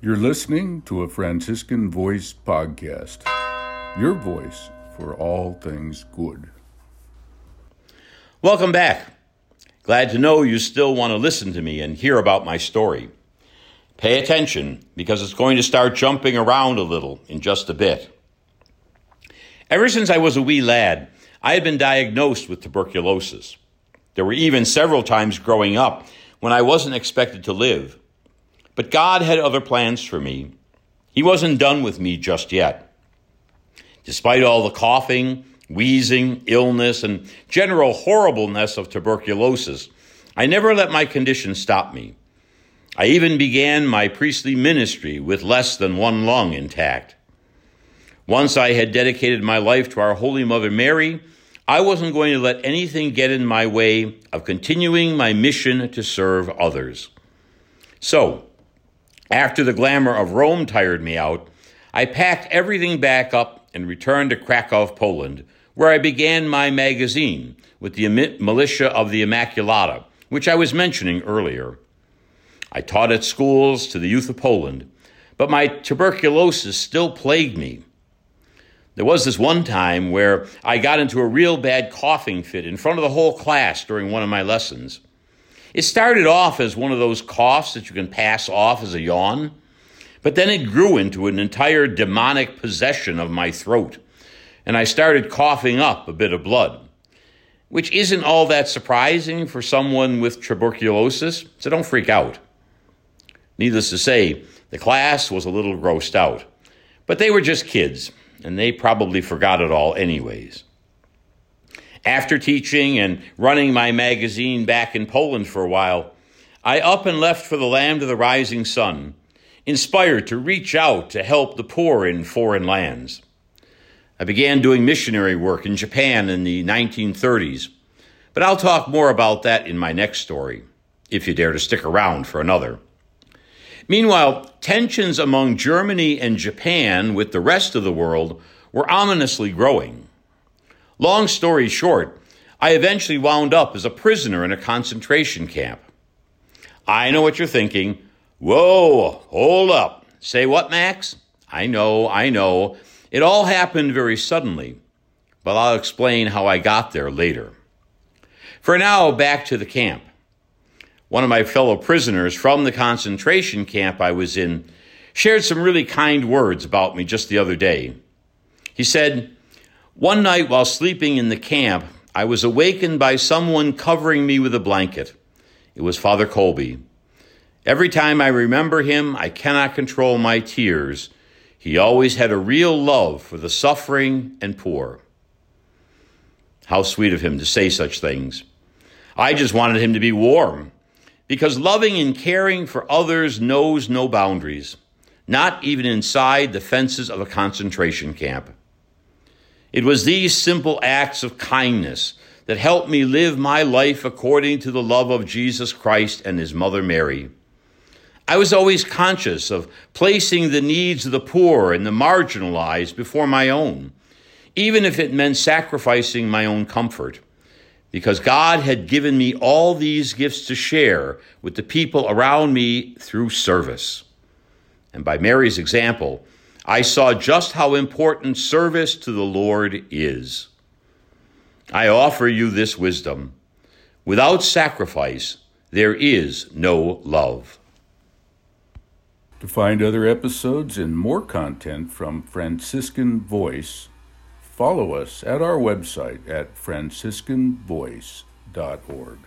You're listening to a Franciscan Voice podcast. Your voice for all things good. Welcome back. Glad to know you still want to listen to me and hear about my story. Pay attention because it's going to start jumping around a little in just a bit. Ever since I was a wee lad, I had been diagnosed with tuberculosis. There were even several times growing up when I wasn't expected to live. But God had other plans for me. He wasn't done with me just yet. Despite all the coughing, wheezing, illness, and general horribleness of tuberculosis, I never let my condition stop me. I even began my priestly ministry with less than one lung intact. Once I had dedicated my life to our Holy Mother Mary, I wasn't going to let anything get in my way of continuing my mission to serve others. So, after the glamour of Rome tired me out, I packed everything back up and returned to Krakow, Poland, where I began my magazine with the militia of the Immaculata, which I was mentioning earlier. I taught at schools to the youth of Poland, but my tuberculosis still plagued me. There was this one time where I got into a real bad coughing fit in front of the whole class during one of my lessons. It started off as one of those coughs that you can pass off as a yawn, but then it grew into an entire demonic possession of my throat and I started coughing up a bit of blood, which isn't all that surprising for someone with tuberculosis, so don't freak out. Needless to say, the class was a little grossed out, but they were just kids, and they probably forgot it all anyways. After teaching and running my magazine back in Poland for a while, I up and left for the land of the rising sun, inspired to reach out to help the poor in foreign lands. I began doing missionary work in Japan in the 1930s, but I'll talk more about that in my next story, if you dare to stick around for another. Meanwhile, tensions among Germany and Japan with the rest of the world were ominously growing. Long story short, I eventually wound up as a prisoner in a concentration camp. I know what you're thinking. Whoa, hold up. Say what, Max? I know, I know. It all happened very suddenly, but I'll explain how I got there later. For now, back to the camp. One of my fellow prisoners from the concentration camp I was in shared some really kind words about me just the other day. He said, One night while sleeping in the camp, I was awakened by someone covering me with a blanket. It was Father Kolbe. Every time I remember him, I cannot control my tears he always had a real love for the suffering and poor. How sweet of him to say such things. I just wanted him to be warm, because loving and caring for others knows no boundaries, not even inside the fences of a concentration camp. It was these simple acts of kindness that helped me live my life according to the love of Jesus Christ and his mother Mary. I was always conscious of placing the needs of the poor and the marginalized before my own, even if it meant sacrificing my own comfort, because God had given me all these gifts to share with the people around me through service. And by Mary's example, I saw just how important service to the Lord is. I offer you this wisdom. Without sacrifice, there is no love. To find other episodes and more content from Franciscan Voice, follow us at our website at franciscanvoice.org.